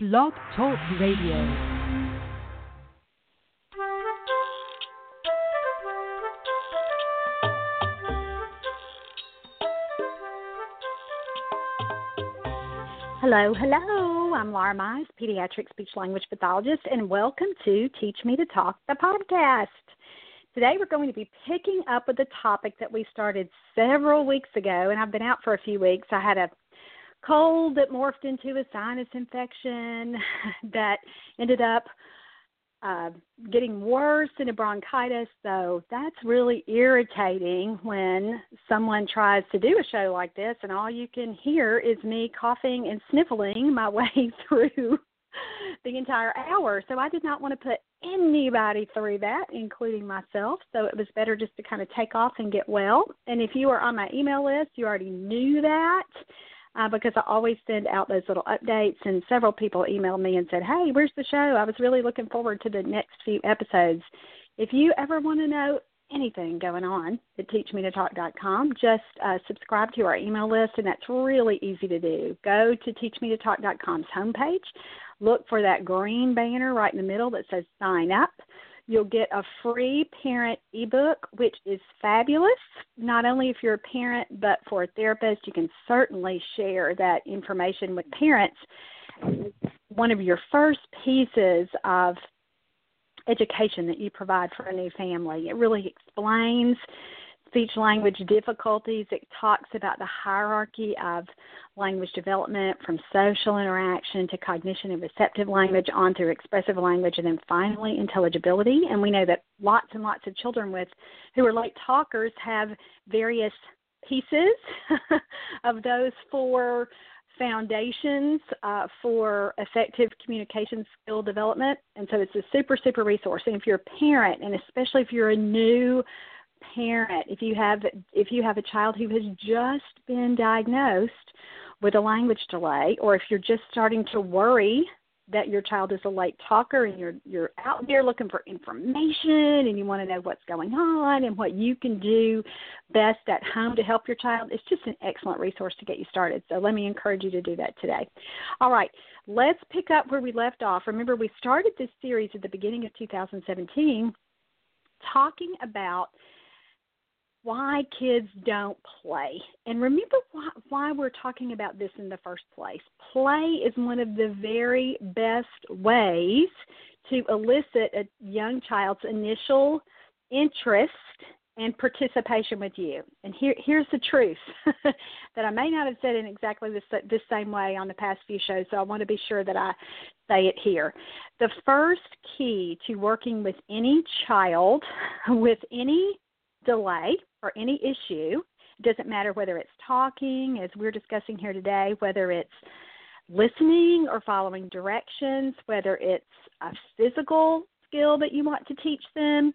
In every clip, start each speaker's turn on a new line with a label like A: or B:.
A: Blog Talk Radio.
B: Hello, hello. I'm Laura Mize, pediatric speech language pathologist, and welcome to Teach Me to Talk, the podcast. Today we're going to be picking up with a topic that we started several weeks ago, and I've been out for a few weeks. I had a cold that morphed into a sinus infection that ended up uh, getting worse in a bronchitis. So that's really irritating when someone tries to do a show like this and all you can hear is me coughing and sniffling my way through the entire hour. So I did not want to put anybody through that, including myself. So it was better just to kind of take off and get well. And if you are on my email list, you already knew that uh, because I always send out those little updates. And several people emailed me and said, "Hey, where's the show? I was really looking forward to the next few episodes." If you ever want to know anything going on at teachmetotalk.com, just uh, subscribe to our email list, and that's really easy to do. Go to teachmetotalk.com's homepage, look for that green banner right in the middle that says sign up. You'll get a free parent ebook, which is fabulous. Not only if you're a parent, but for a therapist, you can certainly share that information with parents. One of your first pieces of education that you provide for a new family. It really explains speech language difficulties. It talks about the hierarchy of language development from social interaction to cognition and receptive language on through expressive language and then finally intelligibility. And we know that lots and lots of children with who are late talkers have various pieces of those four foundations uh, for effective communication skill development. And so it's a super, super resource. And if you're a parent, and especially if you're a new parent if you have if you have a child who has just been diagnosed with a language delay or if you're just starting to worry that your child is a late talker and you're you're out there looking for information and you want to know what's going on and what you can do best at home to help your child it's just an excellent resource to get you started. So let me encourage you to do that today. All right let's pick up where we left off. Remember we started this series at the beginning of 2017 talking about why kids don't play. And remember why, we're talking about this in the first place. Play is one of the very best ways to elicit a young child's initial interest and participation with you. And here, here's the truth that I may not have said in exactly this, this same way on the past few shows, so I want to be sure that I say it here. The first key to working with any child with any delay or any issue, it doesn't matter whether it's talking, as we're discussing here today, whether it's listening or following directions, whether it's a physical skill that you want to teach them,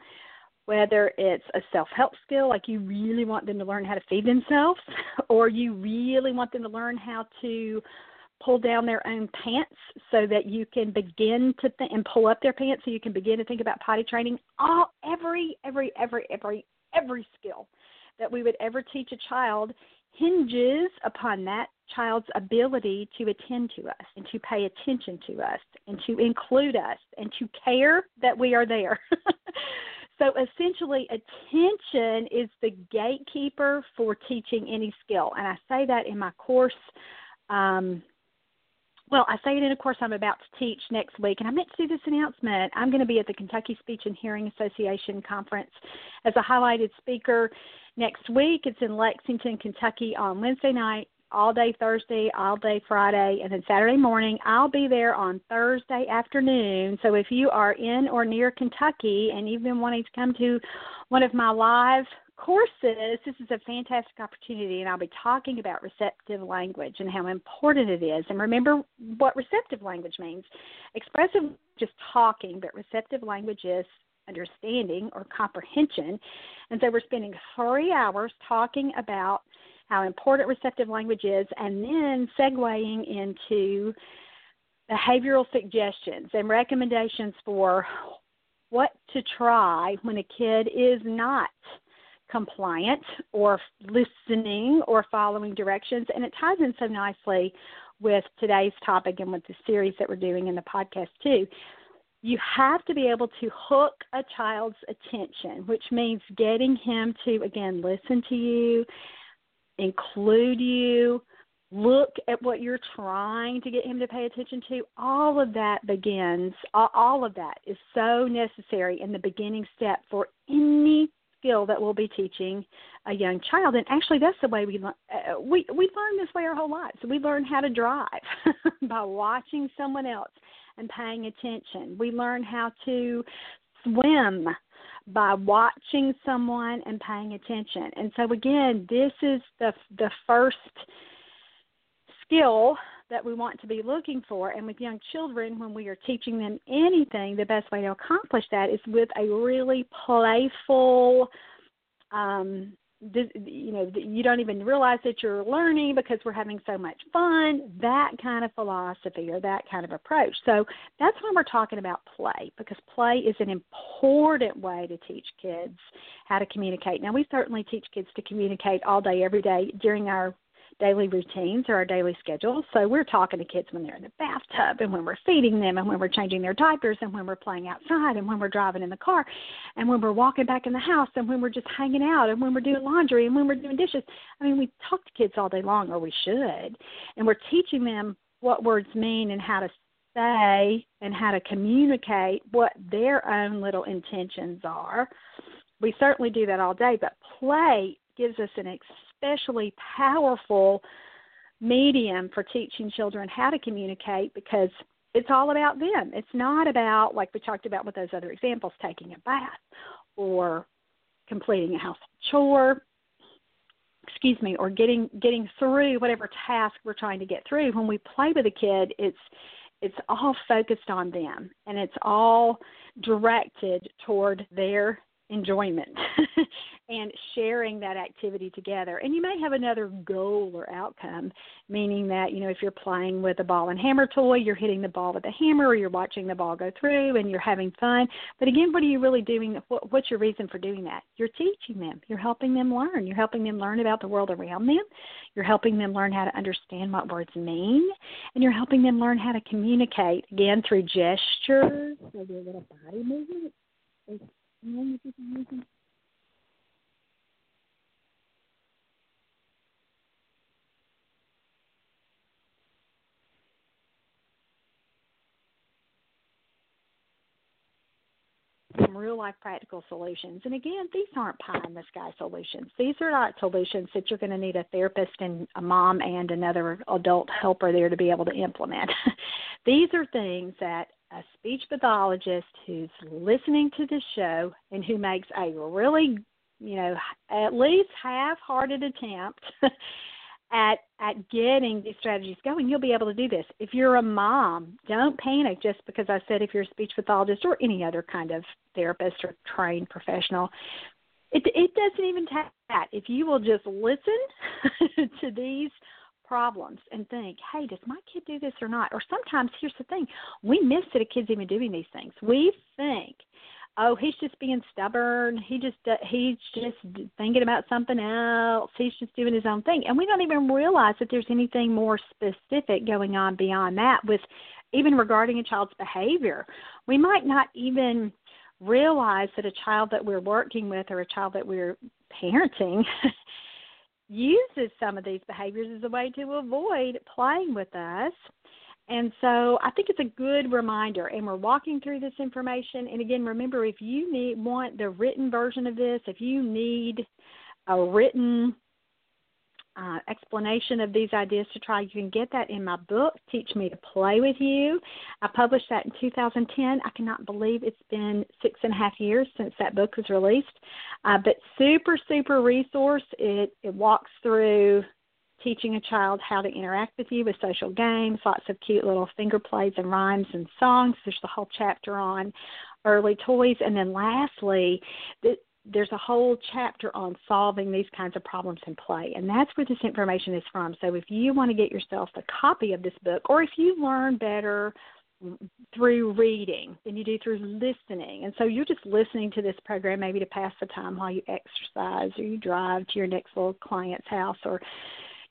B: whether it's a self help skill, like you really want them to learn how to feed themselves, or you really want them to learn how to pull down their own pants so that you can begin to think and pull up their pants so you can begin to think about potty training all every every every every every skill that we would ever teach a child hinges upon that child's ability to attend to us and to pay attention to us and to include us and to care that we are there. so essentially, attention is the gatekeeper for teaching any skill. And I say that in my course. Um, well, I say it in a course I'm about to teach next week, and I meant to do this announcement. I'm going to be at the Kentucky Speech and Hearing Association conference as a highlighted speaker next week. It's in Lexington, Kentucky on Wednesday night, all day Thursday, all day Friday, and then Saturday morning. I'll be there on Thursday afternoon. So if you are in or near Kentucky and you've been wanting to come to one of my live courses, this is a fantastic opportunity, and I'll be talking about receptive language and how important it is. And remember what receptive language means. Expressive just talking, but receptive language is understanding or comprehension. And so we're spending three hours talking about how important receptive language is, and then segueing into behavioral suggestions and recommendations for what to try when a kid is not compliant or listening or following directions. And it ties in so nicely with today's topic and with the series that we're doing in the podcast too. You have to be able to hook a child's attention, which means getting him to again listen to you, include you, look at what you're trying to get him to pay attention to. All of that begins, all of that is so necessary in the beginning step for any skill that we'll be teaching a young child. And actually, that's the way we learn. Uh, we we learn this way our whole lives. We learn how to drive by watching someone else and paying attention. We learn how to swim by watching someone and paying attention. And so again, this is the the first skill that we want to be looking for. And with young children, when we are teaching them anything, the best way to accomplish that is with a really playful, um, you know, you don't even realize that you're learning because we're having so much fun. That kind of philosophy or that kind of approach. So that's when we're talking about play because play is an important way to teach kids how to communicate. Now, we certainly teach kids to communicate all day, every day during our daily routines or our daily schedules. So we're talking to kids when they're in the bathtub and when we're feeding them and when we're changing their diapers and when we're playing outside and when we're driving in the car and when we're walking back in the house and when we're just hanging out and when we're doing laundry and when we're doing dishes. I mean, we talk to kids all day long, or we should. And we're teaching them what words mean and how to say and how to communicate what their own little intentions are. We certainly do that all day, but play gives us an especially powerful medium for teaching children how to communicate because it's all about them. It's not about, like we talked about with those other examples, taking a bath or completing a house chore, excuse me, or getting getting through whatever task we're trying to get through. When we play with a kid, it's it's all focused on them and it's all directed toward their enjoyment and sharing that activity together. And you may have another goal or outcome, meaning that, you know, if you're playing with a ball and hammer toy, you're hitting the ball with a hammer or you're watching the ball go through and you're having fun. But again, what are you really doing? What, what's your reason for doing that? You're teaching them, you're helping them learn, you're helping them learn about the world around them, you're helping them learn how to understand what words mean, and you're helping them learn how to communicate, again, through gestures, so their little body movements some real life practical solutions. And again, these aren't pie in the sky solutions. These are not solutions that you're going to need a therapist and a mom and another adult helper there to be able to implement. these are things that a speech pathologist who's listening to the show and who makes a really, you know, at least half-hearted attempt at at getting these strategies going, you'll be able to do this. If you're a mom, don't panic just because I said if you're a speech pathologist or any other kind of therapist or trained professional. It it doesn't even take that. If you will just listen to these problems and think, hey, does my kid do this or not? Or sometimes, here's the thing we miss that a kid's even doing these things. We think, oh, he's just being stubborn. He just uh, he's just thinking about something else. He's just doing his own thing, and we don't even realize that there's anything more specific going on beyond that. With even regarding a child's behavior, we might not even realize that a child that we're working with or a child that we're parenting uses some of these behaviors as a way to avoid playing with us. And so I think it's a good reminder, and we're walking through this information. And again, remember if you need want the written version of this, if you need a written uh, explanation of these ideas to try. You can get that in my book, Teach Me to Play with You. I published that in 2010. I cannot believe it's been six and a half years since that book was released. Uh, but super, super resource. It, it walks through teaching a child how to interact with you with social games, lots of cute little finger plays and rhymes and songs. There's the whole chapter on early toys. And then lastly, there's a whole chapter on solving these kinds of problems in play, and that's where this information is from. So if you want to get yourself a copy of this book, or if you learn better through reading than you do through listening, and so you're just listening to this program maybe to pass the time while you exercise or you drive to your next little client's house or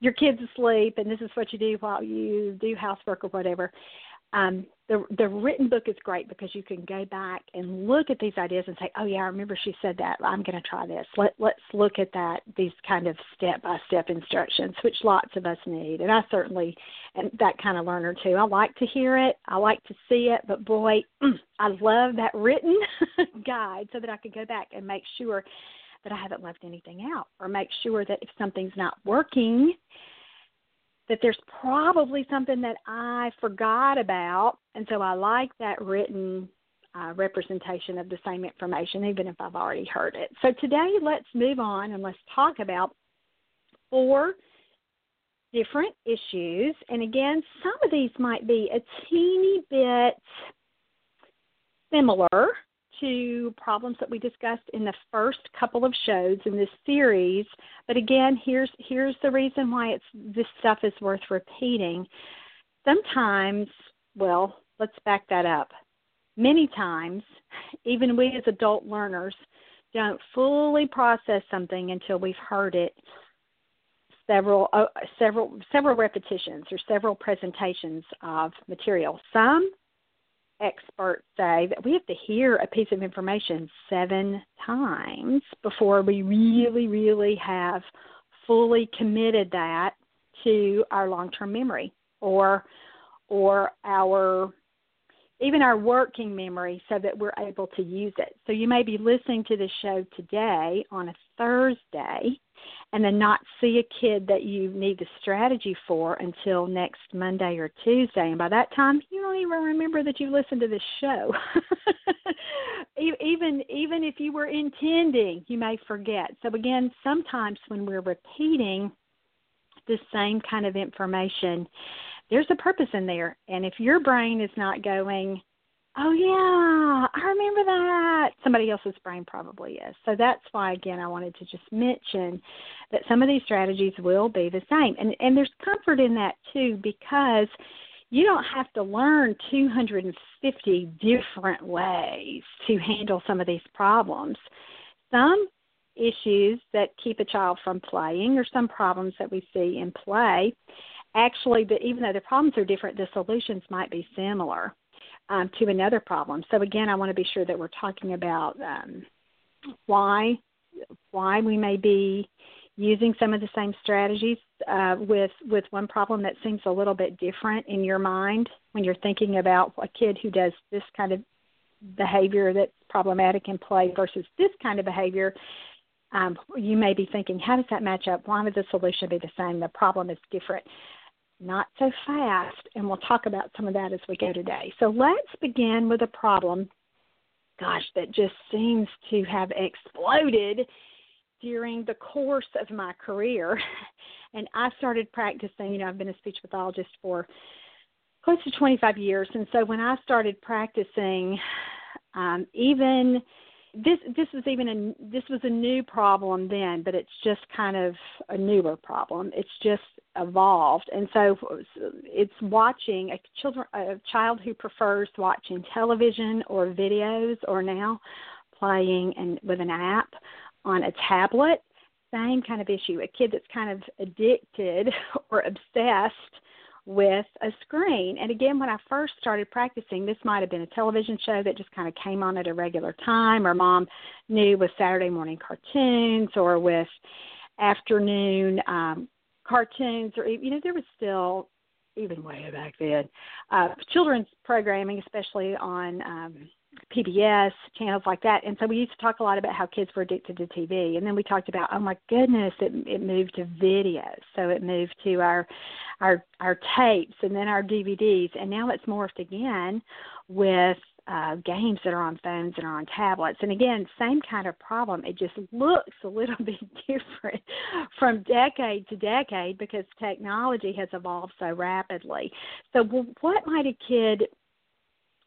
B: your kids asleep and this is what you do while you do housework or whatever um, the the written book is great because you can go back and look at these ideas and say, oh yeah, I remember she said that. I'm going to try this. Let let's look at that these kind of step by step instructions, which lots of us need, and I certainly am that kind of learner too. I like to hear it, I like to see it, but boy, I love that written guide so that I can go back and make sure that I haven't left anything out, or make sure that if something's not working that there's probably something that I forgot about, and so I like that written uh, representation of the same information, even if I've already heard it. So today, let's move on and let's talk about four different issues. And again, some of these might be a teeny bit similar to problems that we discussed in the first couple of shows in this series. But again, here's here's the reason why it's this stuff is worth repeating. Sometimes, well, let's back that up. Many times, even we as adult learners don't fully process something until we've heard it several uh, several several repetitions or several presentations of material. Some experts say that we have to hear a piece of information seven times before we really, really have fully committed that to our long-term memory or or our even our working memory so that we're able to use it. So you may be listening to this show today on a Thursday and then not see a kid that you need the strategy for until next Monday or Tuesday. And by that time, you don't even remember that you listened to this show. even even if you were intending, you may forget. So again, sometimes when we're repeating the same kind of information, there's a purpose in there. And if your brain is not going, oh yeah, I remember that. Somebody else's brain probably is. So that's why again I wanted to just mention that some of these strategies will be the same. And and there's comfort in that too because you don't have to learn 250 different ways to handle some of these problems. Some issues that keep a child from playing or some problems that we see in play actually even though the problems are different the solutions might be similar um, to another problem. So again, I want to be sure that we're talking about um, why why we may be using some of the same strategies uh, with with one problem that seems a little bit different in your mind when you're thinking about a kid who does this kind of behavior that's problematic in play versus this kind of behavior. Um, you may be thinking, how does that match up? Why would the solution be the same? The problem is different not so fast, and we'll talk about some of that as we go today. So let's begin with a problem, gosh, that just seems to have exploded during the course of my career. And I started practicing, you know, I've been a speech pathologist for close to 25 years. And so when I started practicing, um, even this this was even a this was a new problem then, but it's just kind of a newer problem. It's just evolved, and so it's watching a children a child who prefers watching television or videos, or now playing and with an app on a tablet. Same kind of issue. A kid that's kind of addicted or obsessed with a screen. And again, when I first started practicing, this might have been a television show that just kind of came on at a regular time, or mom knew with Saturday morning cartoons or with afternoon um, cartoons, or you know, there was still even way back then uh, children's programming, especially on um, PBS channels like that. And so we used to talk a lot about how kids were addicted to TV, and then we talked about, oh my goodness, it it moved to videos. So it moved to our our our tapes, and then our DVDs, and now it's morphed again with uh, games that are on phones and are on tablets. And again, same kind of problem. It just looks a little bit different from decade to decade because technology has evolved so rapidly. So, what might a kid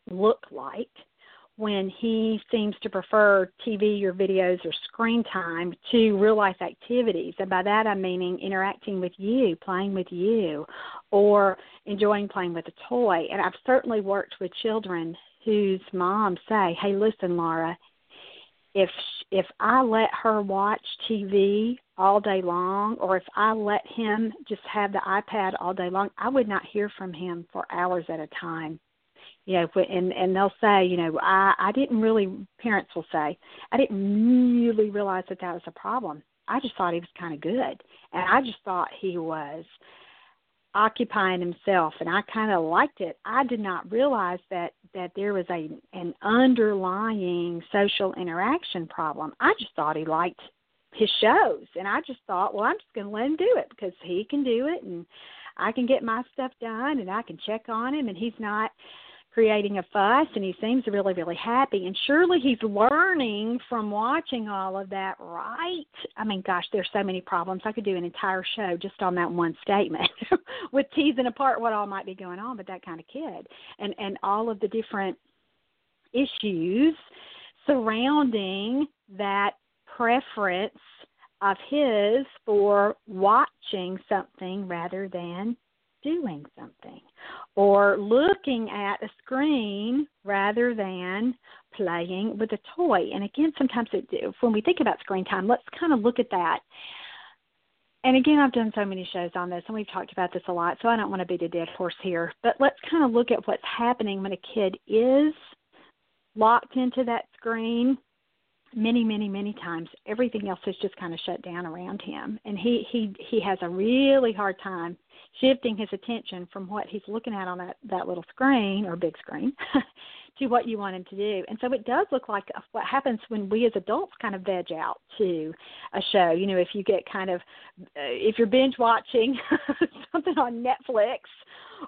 B: look like? When he seems to prefer TV or videos or screen time to real life activities. And by that I'm meaning interacting with you, playing with you, or enjoying playing with a toy. And I've certainly worked with children whose moms say, Hey, listen, Laura, if if I let her watch TV all day long, or if I let him just have the iPad all day long, I would not hear from him for hours at a time. You know, and and they'll say, you know, I I didn't really. Parents will say, I didn't really realize that that was a problem. I just thought he was kind of good, and I just thought he was occupying himself and I kind of liked it. I did not realize that that there was a an underlying social interaction problem. I just thought he liked his shows and I just thought, well, I'm just going to let him do it because he can do it and I can get my stuff done and I can check on him and he's not creating a fuss and he seems really really happy. And surely he's learning from watching all of that right? I mean gosh there's so many problems. I could do an entire show just on that one statement with teasing apart what all might be going on with that kind of kid and and all of the different issues surrounding that preference of his for watching something rather than doing something or looking at a screen rather than playing with a toy. And again, sometimes it, when we think about screen time, let's kind of look at that. And again, I've done so many shows on this, and we've talked about this a lot, so I don't want to beat a dead horse here. But let's kind of look at what's happening when a kid is locked into that screen many many many times everything else is just kind of shut down around him. And he he he has a really hard time shifting his attention from what he's looking at on that that little screen or big screen to what you want him to do. And so it does look like what happens when we as adults kind of veg out to a show. You know, if you get kind of uh, if you're binge watching something on Netflix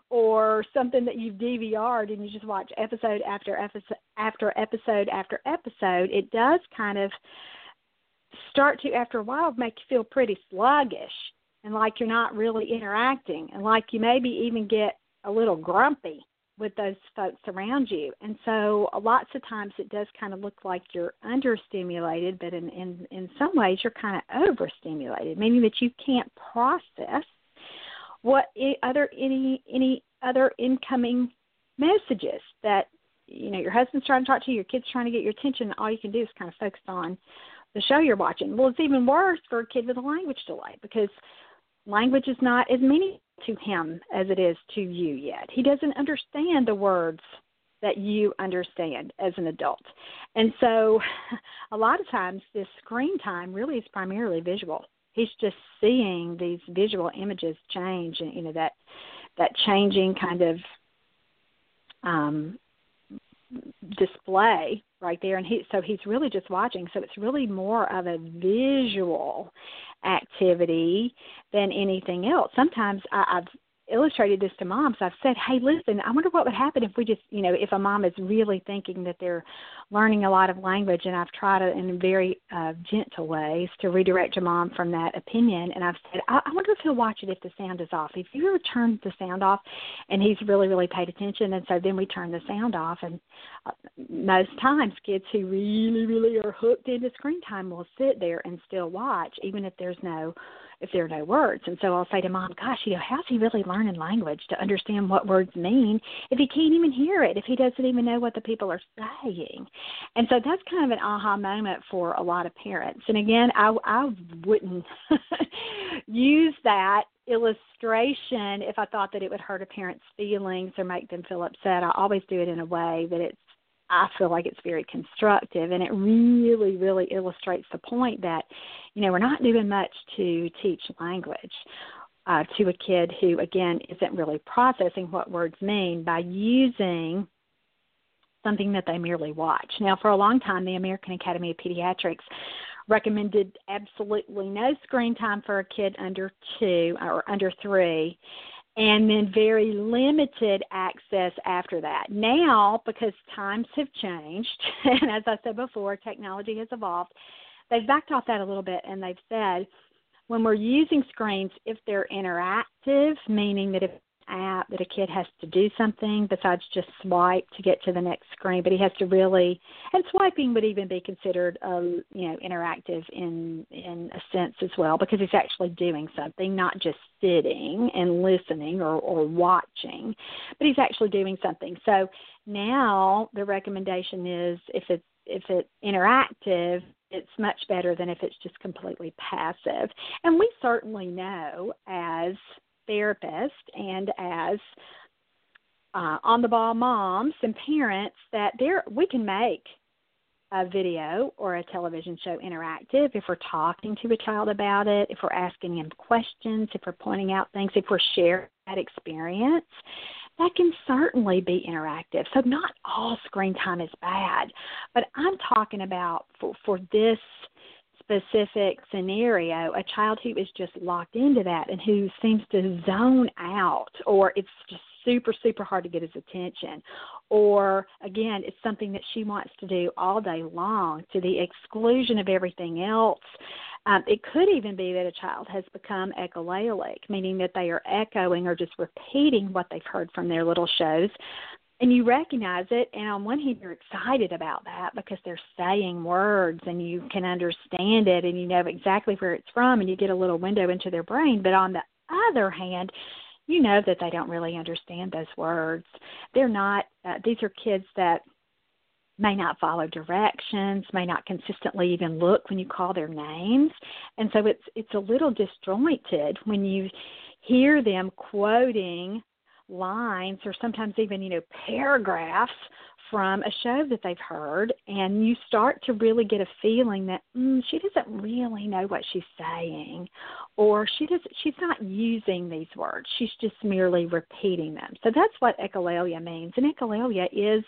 B: or something that you've DVR'd and you just watch episode after episode after episode after episode, it does kind of start to after a while make you feel pretty sluggish and like you're not really interacting and like you maybe even get a little grumpy with those folks around you. And so uh, lots of times it does kind of look like you're understimulated, but in in in some ways you're kind of overstimulated, meaning that you can't process what other any any other incoming messages that you know your husband's trying to talk to you, your kid's trying to get your attention. All you can do is kind of focus on the show you're watching. Well, it's even worse for a kid with a language delay because language is not as meaningful to him as it is to you yet. He doesn't understand the words that you understand as an adult. And so a lot of times this screen time really is primarily visual. He's just seeing these visual images change and you know that that changing kind of um display right there. And he so he's really just watching. So it's really more of a visual activity than anything else. Sometimes I, i've illustrated this to moms i've said hey listen i wonder what would happen if we just you know if a mom is really thinking that they're learning a lot of language. And i've tried it in very uh, gentle ways to redirect a mom from that opinion. And i've said I, I wonder if he'll watch it if the sound is off. If you ever turn the sound off? And he's really really paid attention. And so then we turn the sound off. And uh, most times kids who really really are hooked into screen time will sit there and still watch even if there's no if there are no words. And so I'll say to mom, gosh, you know, how's he really learning language to understand what words mean if he can't even hear it, if he doesn't even know what the people are saying? And so that's kind of an aha moment for a lot of parents. And again, I, I wouldn't use that illustration if I thought that it would hurt a parent's feelings or make them feel upset. I always do it in a way that it's I feel like it's very constructive and it really, really illustrates the point that, you know, we're not doing much to teach language uh, to a kid who, again, isn't really processing what words mean by using something that they merely watch. Now, for a long time, the American Academy of Pediatrics recommended absolutely no screen time for a kid under two or under three and then very limited access after that. Now, because times have changed, and as I said before, technology has evolved, they've backed off that a little bit and they've said when we're using screens, if they're interactive, meaning that if app that a kid has to do something besides just swipe to get to the next screen, but he has to really and swiping would even be considered uh, you know interactive in in a sense as well because he's actually doing something, not just sitting and listening or or watching, but he's actually doing something. So now the recommendation is if it's if it's interactive, it's much better than if it's just completely passive. And we certainly know as therapists and as uh, on the ball moms and parents that there we can make a video or a television show interactive if we're talking to a child about it, if we're asking them questions, if we're pointing out things, if we're sharing that experience, that can certainly be interactive. So not all screen time is bad, but I'm talking about for for this specific scenario, a child who is just locked into that and who seems to zone out or it's just super, super hard to get his attention. Or again, it's something that she wants to do all day long to the exclusion of everything else. Um, it could even be that a child has become echolalic, meaning that they are echoing or just repeating what they've heard from their little shows and you recognize it and on one hand you're excited about that because they're saying words and you can understand it and you know exactly where it's from and you get a little window into their brain. But on the other hand you know that they don't really understand those words. They're not uh, these are kids that may not follow directions may not consistently even look when you call their names. And so it's it's a little disjointed when you hear them quoting lines or sometimes even you know paragraphs from a show that they've heard and you start to really get a feeling that mm, she doesn't really know what she's saying or she does she's not using these words she's just merely repeating them so that's what echolalia means and echolalia is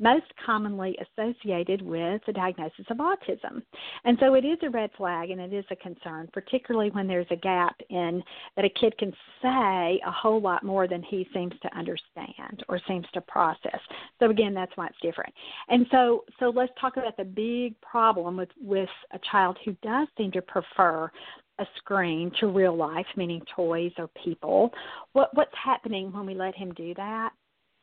B: most commonly associated with the diagnosis of autism. And so it is a red flag and it is a concern, particularly when there's a gap in that a kid can say a whole lot more than he seems to understand or seems to process. So again, that's it's different. And so so let's talk about the big problem with with a child who does seem to prefer a screen to real life, meaning toys or people. What what's happening when we let him do that?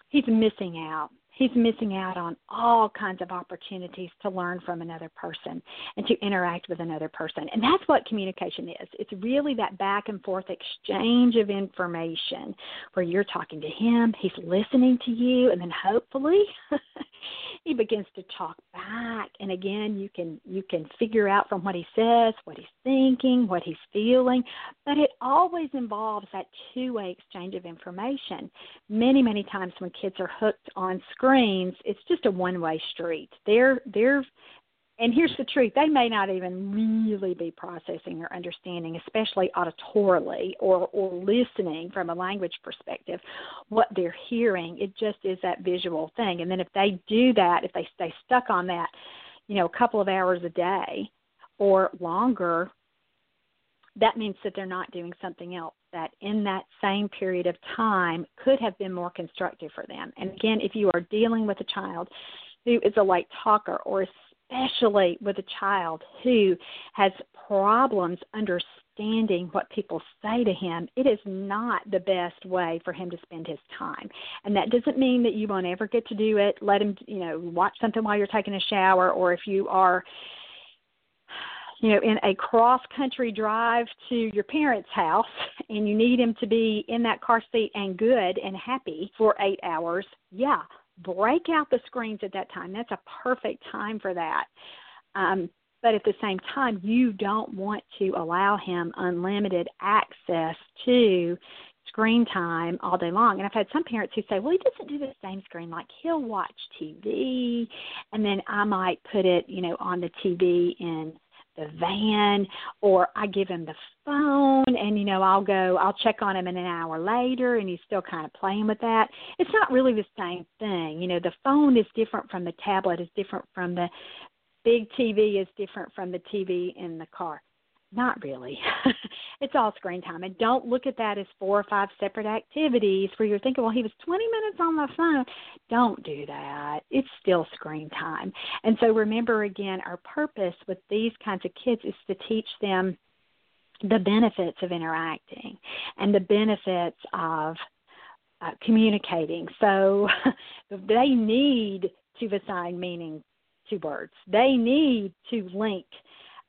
B: He's missing out he's missing out on all kinds of opportunities to learn from another person and to interact with another person. And that's what communication is. It's really that back and forth exchange of information where you're talking to him, he's listening to you, and then hopefully he begins to talk back. And again, you can you can figure out from what he says, what he's thinking, what he's feeling, but it always involves that two-way exchange of information. Many, many times when kids are hooked on screens, it's just a one way street. They're they're and here's the truth they may not even really be processing or understanding especially auditorily or or listening from a language perspective what they're hearing it just is that visual thing and then if they do that if they stay stuck on that you know a couple of hours a day or longer that means that they're not doing something else that in that same period of time could have been more constructive for them. And again, if you are dealing with a child who is a late talker, or especially with a child who has problems understanding what people say to him, it is not the best way for him to spend his time. And that doesn't mean that you won't ever get to do it. Let him, you know, watch something while you're taking a shower, or if you are you know, in a cross country drive to your parents' house and you need him to be in that car seat and good and happy for eight hours, yeah, break out the screens at that time. That's a perfect time for that. Um, but at the same time, you don't want to allow him unlimited access to screen time all day long. And I've had some parents who say, well, he doesn't do the same screen. Like he'll watch TV, and then I might put it, you know, on the TV in the van or I give him the phone and you know I'll go I'll check on him in an hour later and he's still kind of playing with that. It's not really the same thing. You know, the phone is different from the tablet is different from the big TV is different from the TV in the car. Not really. it's all screen time. And don't look at that as four or five separate activities where you're thinking, well, he was 20 minutes on the phone. Don't do that. It's still screen time. And so remember again, our purpose with these kinds of kids is to teach them the benefits of interacting and the benefits of uh, communicating. So they need to assign meaning to words, they need to link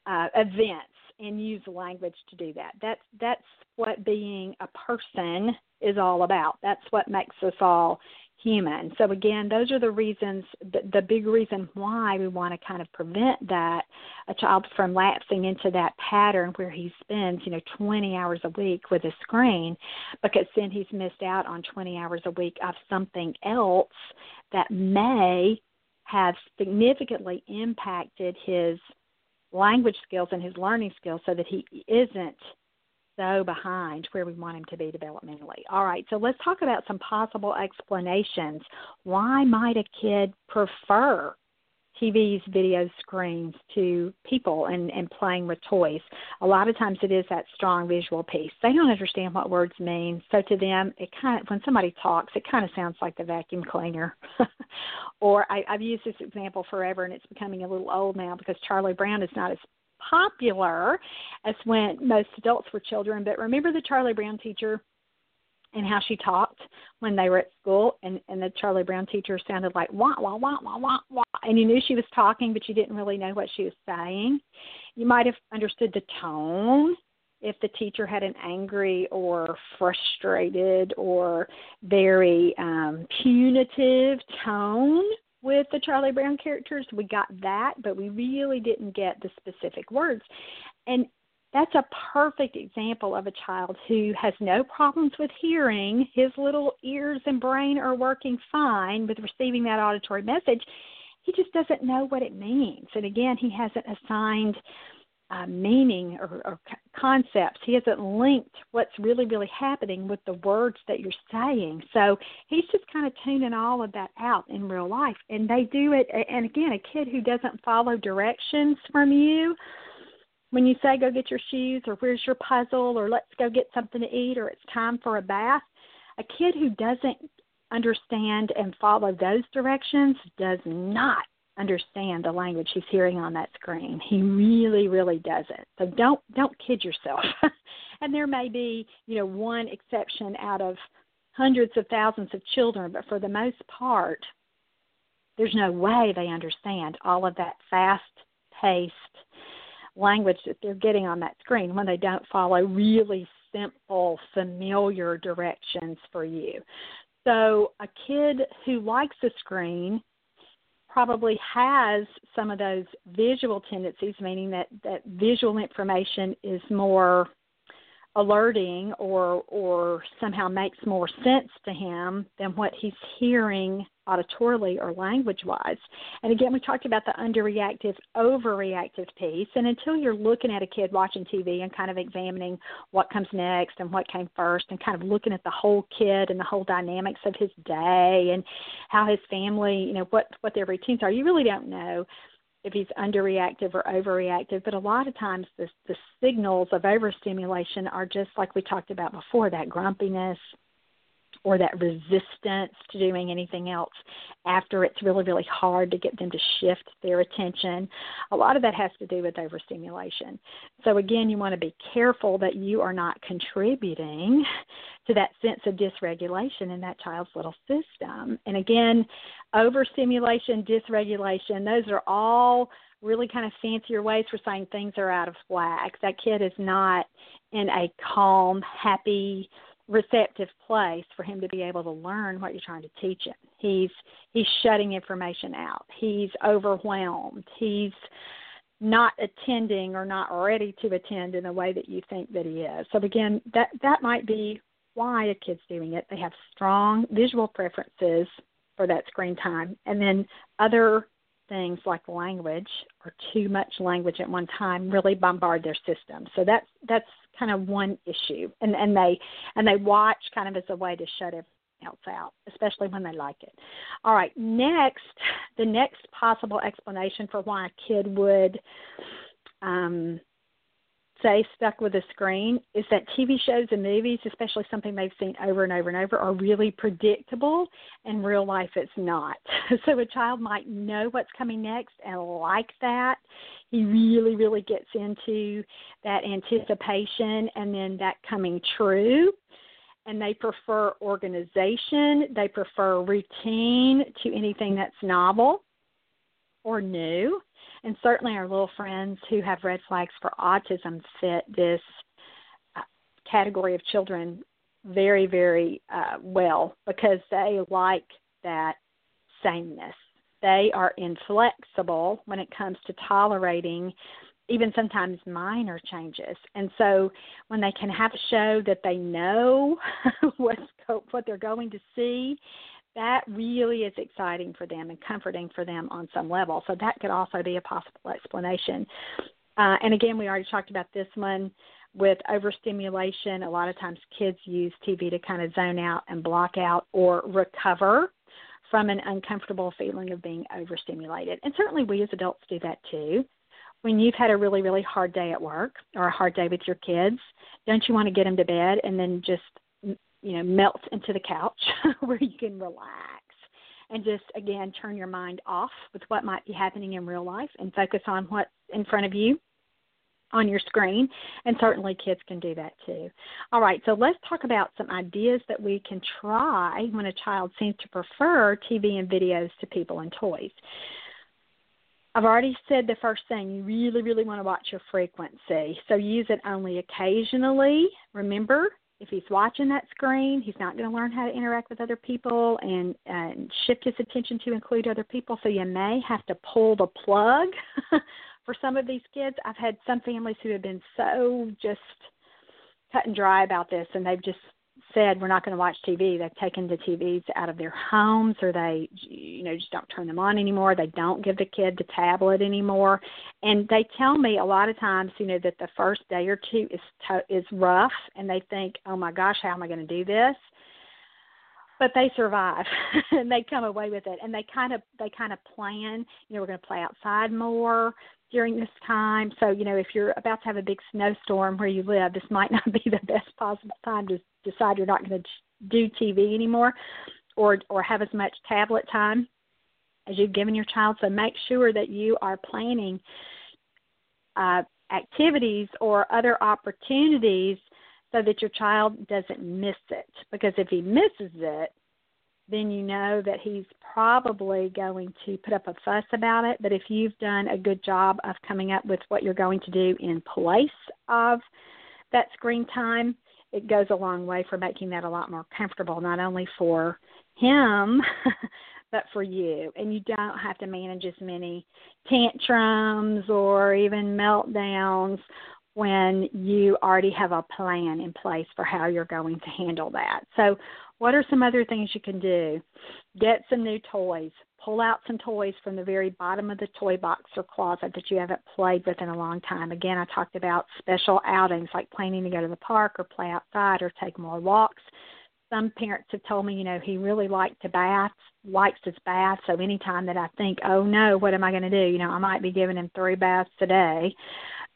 B: uh, events and use language to do that. That's that's what being a person is all about. That's what makes us all human. So again, those are the reasons, the, the big reason why we want to kind of prevent that a child from lapsing into that pattern where he spends, you know, 20 hours a week with a screen, because then he's missed out on 20 hours a week of something else that may have significantly impacted his language skills and his learning skills so that he isn't so behind where we want him to be developmentally. All right, so let's talk about some possible explanations. Why might a kid prefer TVs, video screens to people and, and playing with toys. A lot of times it is that strong visual piece. They don't understand what words mean, so to them, it kind of when somebody talks, it kind of sounds like the vacuum cleaner. or I, I've used this example forever, and it's becoming a little old now because Charlie Brown is not as popular as when most adults were children. But remember the Charlie Brown teacher and how she talked when they were at school and and the Charlie Brown teacher sounded like wah wah wah wah wah wah and you knew she was talking but you didn't really know what she was saying. You might have understood the tone if the teacher had an angry or frustrated or very um punitive tone with the Charlie Brown characters. We got that, but we really didn't get the specific words. And that's a perfect example of a child who has no problems with hearing. His little ears and brain are working fine with receiving that auditory message. He just doesn't know what it means. And again, he hasn't assigned uh, meaning or, or concepts. He hasn't linked what's really, really happening with the words that you're saying. So he's just kind of tuning all of that out in real life. And they do it. And again, a kid who doesn't follow directions from you, when you say go get your shoes or where's your puzzle or let's go get something to eat or it's time for a bath, a kid who doesn't understand and follow those directions does not understand the language he's hearing on that screen. He really, really doesn't. So don't don't kid yourself. and there may be, you know, one exception out of hundreds of thousands of children, but for the most part, there's no way they understand all of that fast paced language that they're getting on that screen when they don't follow really simple, familiar directions for you. So, a kid who likes a screen probably has some of those visual tendencies, meaning that, that visual information is more alerting or or somehow makes more sense to him than what he's hearing auditorily or language wise. And again, we talked about the underreactive, overreactive piece. And until you're looking at a kid watching TV and kind of examining what comes next and what came first and kind of looking at the whole kid and the whole dynamics of his day and how his family, you know, what, what their routines are, you really don't know if he's underreactive or overreactive. But a lot of times the, the signals of overstimulation are just like we talked about before, that grumpiness, or that resistance to doing anything else after it's really, really hard to get them to shift their attention. A lot of that has to do with overstimulation. So, again, you want to be careful that you are not contributing to that sense of dysregulation in that child's little system. And again, overstimulation, dysregulation, those are all really kind of fancier ways for saying things are out of whack. That kid is not in a calm, happy, receptive place for him to be able to learn what you're trying to teach him. He's he's shutting information out. He's overwhelmed. He's not attending or not ready to attend in the way that you think that he is. So again, that that might be why a kid's doing it. They have strong visual preferences for that screen time. And then other things like language or too much language at one time really bombard their system. So that's that's kind of one issue, and and they and they watch kind of as a way to shut everything else out, especially when they like it. All right, next, the next possible explanation for why a kid would um, say stuck with a screen is that TV shows and movies, especially something they've seen over and over and over, are really predictable. In real life, it's not. so a child might know what's coming next and like that. He really, really gets into that anticipation and then that coming true. And they prefer organization, they prefer routine to anything that's novel or new and certainly our little friends who have red flags for autism fit this uh, category of children very, very uh, well because they like that sameness. They are inflexible when it comes to tolerating even sometimes minor changes. And so when they can have a show that they know what's what they're going to see, that really is exciting for them and comforting for them on some level. So that could also be a possible explanation. Uh, and again, we already talked about this one with overstimulation. A lot of times kids use TV to kind of zone out and block out or recover from an uncomfortable feeling of being overstimulated. And certainly we as adults do that too. When you've had a really, really hard day at work or a hard day with your kids, don't you want to get them to bed and then just, you know, melt into the couch where you can relax and just, again, turn your mind off with what might be happening in real life and focus on what's in front of you on your screen, and certainly kids can do that too. All right, so let's talk about some ideas that we can try when a child seems to prefer TV and videos to people and toys. I've already said the first thing, you really, really want to watch your frequency. So use it only occasionally. Remember, if he's watching that screen, he's not going to learn how to interact with other people and, and shift his attention to include other people. So you may have to pull the plug for some of these kids. I've had some families who have been so just cut and dry about this, and they've just said we're not going to watch TV. They've taken the TVs out of their homes, or they, you know, just don't turn them on anymore. They don't give the kid the tablet anymore, and they tell me a lot of times, you know, that the first day or two is to- is rough, and they think, oh my gosh, how am I going to do this? But they survive and they come away with it and they kind of they kind of plan you know we're going to play outside more during this time. So, you know, if you're about to have a big snowstorm where you live, this might not be the best possible time to decide you're not going to do TV anymore or or have as much tablet time as you've given your child. So make sure that you are planning uh, activities or other opportunities so that your child doesn't miss it. Because if he misses it, then you know that he's probably going to put up a fuss about it. But if you've done a good job of coming up with what you're going to do in place of that screen time, it goes a long way for making that a lot more comfortable, not only for him, but for you. And you don't have to manage as many tantrums or even meltdowns when you already have a plan in place for how you're going to handle that. So, what are some other things you can do? Get some new toys. Pull out some toys from the very bottom of the toy box or closet that you haven't played with in a long time. Again, I talked about special outings like planning to go to the park or play outside or take more walks. Some parents have told me, you know, he really liked to bath, likes his bath. So anytime that I think, oh no, what am I going to do? You know, I might be giving him three baths a day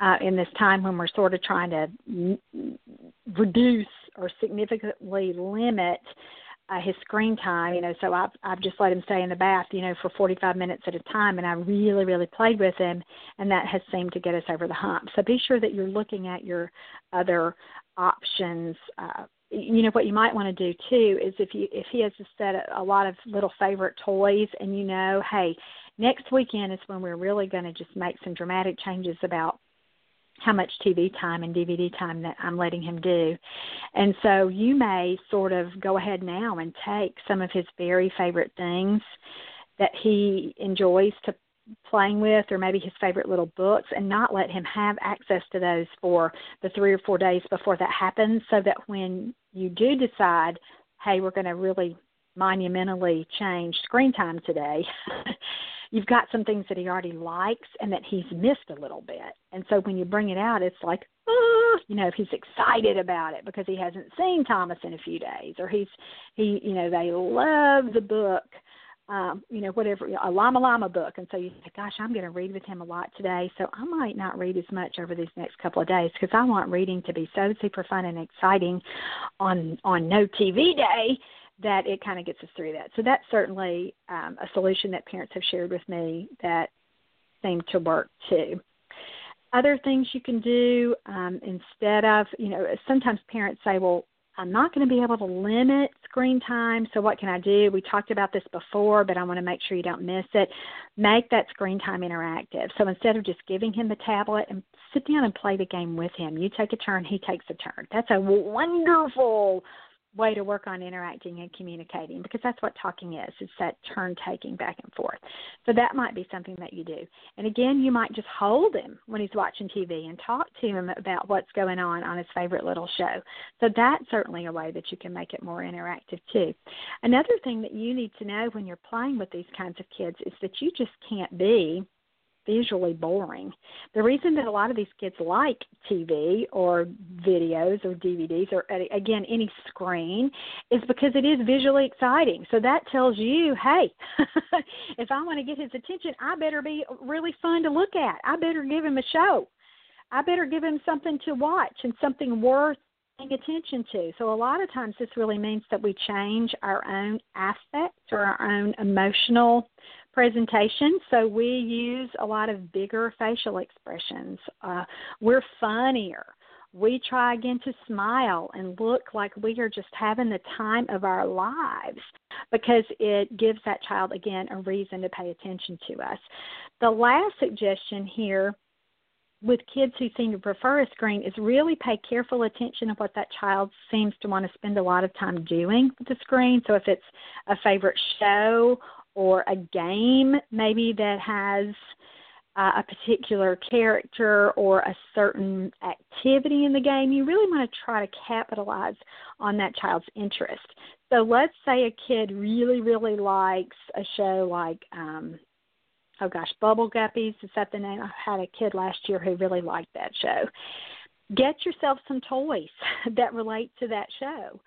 B: uh, in this time when we're sort of trying to reduce or significantly limit uh, his screen time. You know, so I've I've just let him stay in the bath, you know, for 45 minutes at a time, and I really really played with him, and that has seemed to get us over the hump. So be sure that you're looking at your other options. Uh, you know what you might want to do too is if you if he has a set a lot of little favorite toys and you know hey next weekend is when we're really going to just make some dramatic changes about how much TV time and DVD time that I'm letting him do. And so you may sort of go ahead now and take some of his very favorite things that he enjoys to playing with or maybe his favorite little books and not let him have access to those for the 3 or 4 days before that happens so that when you do decide, hey, we're going to really monumentally change screen time today, you've got some things that he already likes and that he's missed a little bit. And so when you bring it out, it's like, oh, you know, he's excited about it because he hasn't seen Thomas in a few days, or he's he, you know, they love the book. Um, you know, whatever a llama llama book, and so you say, "Gosh, I'm going to read with him a lot today, so I might not read as much over these next couple of days because I want reading to be so super fun and exciting on on no TV day that it kind of gets us through that. So that's certainly um, a solution that parents have shared with me that seemed to work too. Other things you can do um, instead of, you know, sometimes parents say, well, I'm not going to be able to limit screen time, so what can I do? We talked about this before, but I want to make sure you don't miss it. Make that screen time interactive. So instead of just giving him the tablet and sit down and play the game with him, you take a turn, he takes a turn. That's a wonderful way to work on interacting and communicating because that's what talking is it's that turn taking back and forth. So that might be something that you do. And again you might just hold him when he's watching tv and talk to him about what's going on on his favorite little show. So that's certainly a way that you can make it more interactive too. Another thing that you need to know when you're playing with these kinds of kids is that you just can't be visually boring. The reason that a lot of these kids like TV or videos or DVDs or again any screen is because it is visually exciting. So that tells you, hey, if I want to get his attention, I better be really fun to look at. I better give him a show. I better give him something to watch and something worth paying attention to. So a lot of times this really means that we change our own aspects or our own emotional presentation. So we use a lot of bigger facial expressions. Uh, we're funnier. We try again to smile and look like we are just having the time of our lives because it gives that child, again, a reason to pay attention to us. The last suggestion here with kids who seem to prefer a screen is really pay careful attention to what that child seems to want to spend a lot of time doing with the screen. So if it's a favorite show or a game maybe that has uh, a particular character or a certain activity in the game, you really want to try to capitalize on that child's interest. So let's say a kid really, really likes a show like, um, oh gosh, Bubble Guppies. Is that the name? I had a kid last year who really liked that show. Get yourself some toys that relate to that show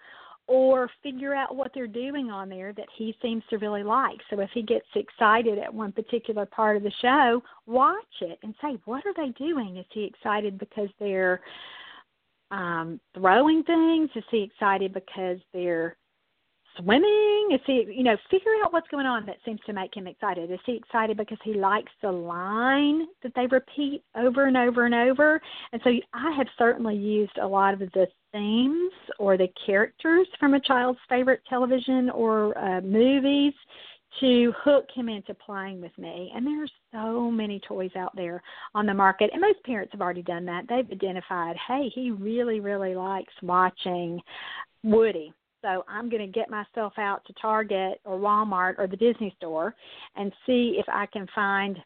B: or figure out what they're doing on there that he seems to really like. So if he gets excited at one particular part of the show, watch it and say, what are they doing? Is he excited because they're um throwing things? Is he excited because they're swimming? Is he, you know, figure out what's going on that seems to make him excited. Is he excited because he likes the line that they repeat over and over and over? And so I have certainly used a lot of the themes or the characters from a child's favorite television or uh, movies to hook him into playing with me. And there are so many toys out there on the market, and most parents have already done that. They've identified, hey, he really, really likes watching Woody so I'm going to get myself out to Target or Walmart or the Disney store and see if I can find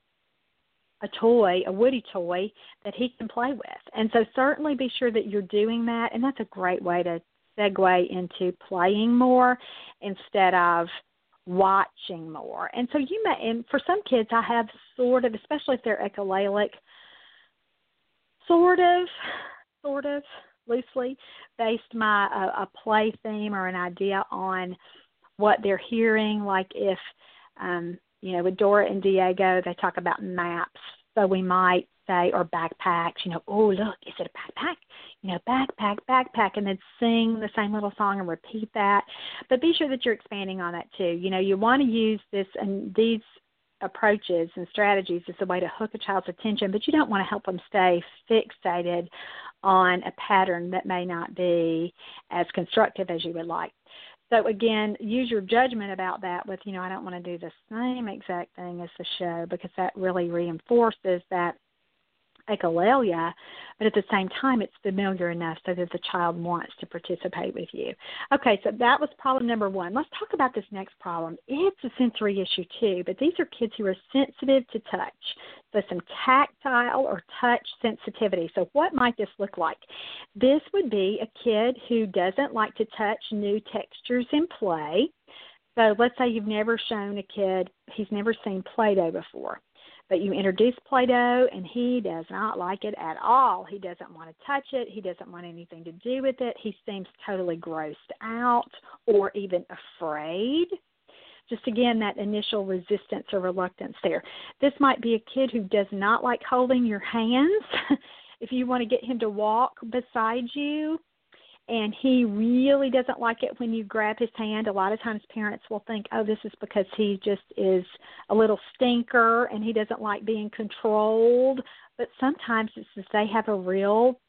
B: a toy, a Woody toy that he can play with. And so certainly be sure that you're doing that. And that's a great way to segue into playing more instead of watching more. And so you may, and for some kids, I have sort of, especially if they're echolalic, sort of, sort of loosely based my a, play theme or an idea on what they're hearing. Like if um, you know, with Dora and Diego, they talk about maps. So we might say, or backpacks, you know, oh, look, is it a backpack? You know, backpack, backpack, and then sing the same little song and repeat that. But be sure that you're expanding on that too. You know, you want to use this and these approaches and strategies as a way to hook a child's attention, but you don't want to help them stay fixated on a pattern that may not be as constructive as you would like. So again, use your judgment about that with, you know, I don't want to do the same exact thing as the show because that really reinforces that echolalia, but at the same time, it's familiar enough so that the child wants to participate with you. Okay, so that was problem number one. Let's talk about this next problem. It's a sensory issue too, but these are kids who are sensitive to touch. So, some tactile or touch sensitivity. So, what might this look like? This would be a kid who doesn't like to touch new textures in play. So, let's say you've never shown a kid, he's never seen Play Doh before but you introduce Play and he does not like it at all. He doesn't want to touch it. He doesn't want anything to do with it. He seems totally grossed out or even afraid. Just again, that initial resistance or reluctance there. This might be a kid who does not like holding your hands. if you want to get him to walk beside you, and he really doesn't like it when you grab his hand. A lot of times parents will think, oh, this is because he just is a little stinker and he doesn't like being controlled. But sometimes it's just they have a real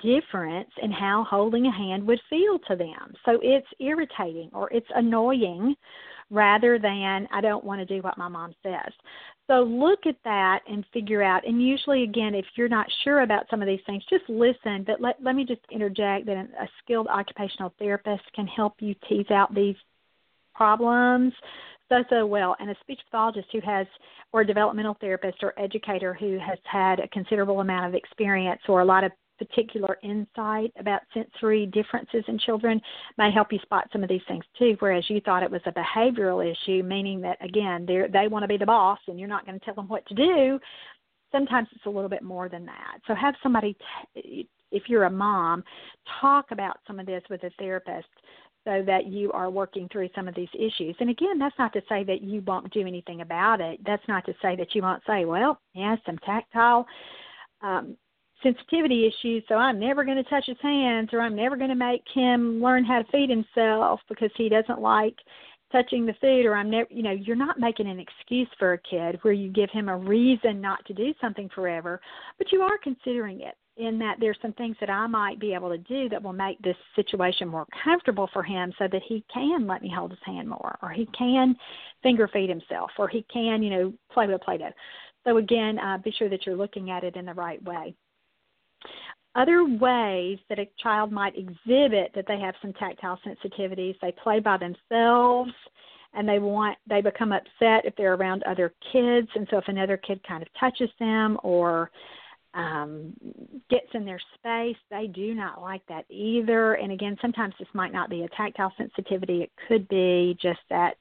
B: difference in how holding a hand would feel to them. So it's irritating or it's annoying rather than I don't want to do what my mom says. So look at that and figure out. And usually, again, if you're not sure about some of these things, just listen. But let, let me just interject that a skilled occupational therapist can help you tease out these problems so so well and a speech pathologist who has or a developmental therapist or educator who has had a considerable amount of experience or a lot of particular insight about sensory differences in children may help you spot some of these things too whereas you thought it was a behavioral issue meaning that again they they want to be the boss and you're not going to tell them what to do sometimes it's a little bit more than that so have somebody t- if you're a mom talk about some of this with a therapist so that you are working through some of these issues. And again, that's not to say that you won't do anything about it. That's not to say that you won't say, well, yeah, some tactile um, sensitivity issues, so I'm never going to touch his hands, or I'm never going to make him learn how to feed himself because he doesn't like touching the food, or I'm never, you know, you're not making an excuse for a kid where you give him a reason not to do something forever, but you are considering it in that there's some things that I might be able to do that will make this situation more comfortable for him so that he can let me hold his hand more or he can finger feed himself or he can, you know, play with Play Doh. So again, uh, be sure that you're looking at it in the right way. Other ways that a child might exhibit that they have some tactile sensitivities, they play by themselves and they want they become upset if they're around other kids and so if another kid kind of touches them or um, gets in their space. They do not like that either. And again, sometimes this might not be a tactile sensitivity, it could be just that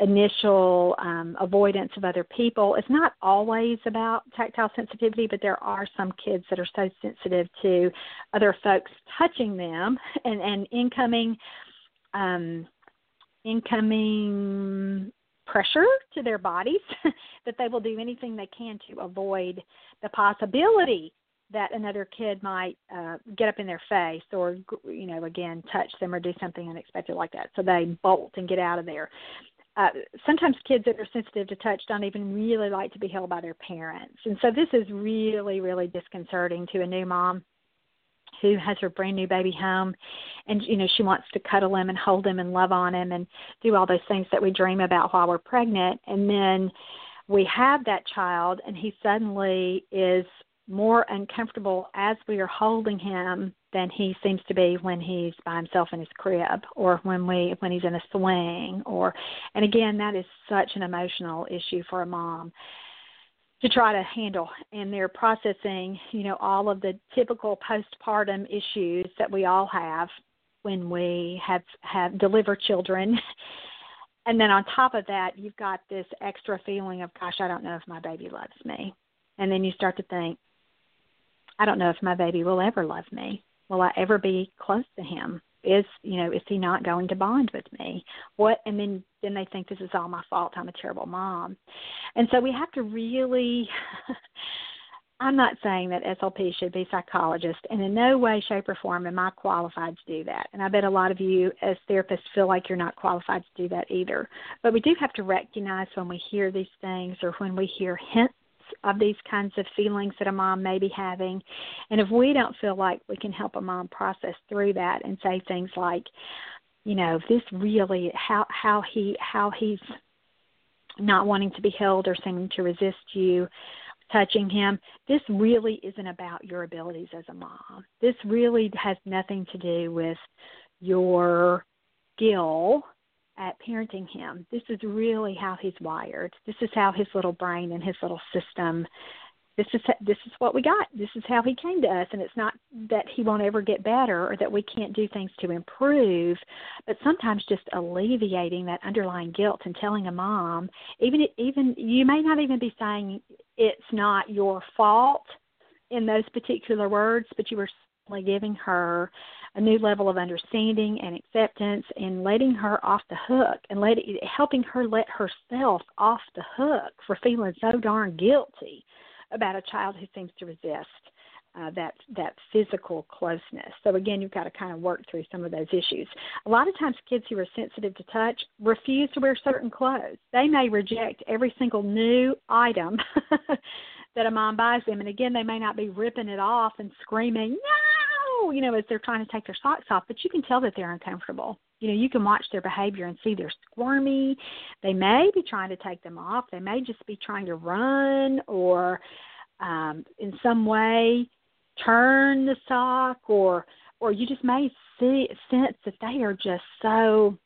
B: initial um, avoidance of other people. It's not always about tactile sensitivity, but there are some kids that are so sensitive to other folks touching them and, and incoming um, incoming pressure to their bodies that they will do anything they can to avoid the possibility that another kid might uh, get up in their face or you know again touch them or do something unexpected like that so they bolt and get out of there uh, sometimes kids that are sensitive to touch don't even really like to be held by their parents. And so this is really really disconcerting to a new mom who has her brand new baby home and you know she wants to cuddle him and hold him and love on him and do all those things that we dream about while we're pregnant. And then we have that child and he suddenly is more uncomfortable as we are holding him than he seems to be when he's by himself in his crib or when we when he's in a swing or and again that is such an emotional issue for a mom to try to handle. And they're processing you know all of the typical postpartum issues that we all have when we have have deliver children. And then on top of that you've got this extra feeling of gosh i don't know if my baby loves me. And then you start to think i don't know if my baby will ever love me will i ever be close to him? Is you know is he not going to bond with me? What and then then they think this is all my fault. I'm a terrible mom. And so we have to really i'm not saying that slp should be psychologists and in no way shape or form am i qualified to do that. And i bet a lot of you as therapists feel like you're not qualified to do that either. But we do have to recognize when we hear these things or when we hear hints of these kinds of feelings that a mom may be having. And if we don't feel like we can help a mom process through that and say things like, you know, this really how how he how he's not wanting to be held or seeming to resist you touching him. This really isn't about your abilities as a mom. This really has nothing to do with your skill at parenting him. This is really how he's wired. This is how his little brain and his little system. This is this is what we got. This is how he came to us, and it's not that he won't ever get better or that we can't do things to improve, but sometimes just alleviating that underlying guilt and telling a mom, even even you may not even be saying it's not your fault in those particular words, but you were simply giving her a new level of understanding and acceptance and letting her off the hook and let helping her let herself off the hook for feeling so darn guilty about a child who seems to resist uh, that that physical closeness. So again, you've got to kind of work through some of those issues. A lot of times, kids who are sensitive to touch refuse to wear certain clothes. They may reject every single new item that a mom buys them, and again, they may not be ripping it off and screaming, "No!" You know, as they're trying to take their socks off, but you can tell that they're uncomfortable. You know, you can watch their behavior and see they're squirmy. They may be trying to take them off. They may just be trying to run or um, in some way turn the sock or or you just may see sense that they are just so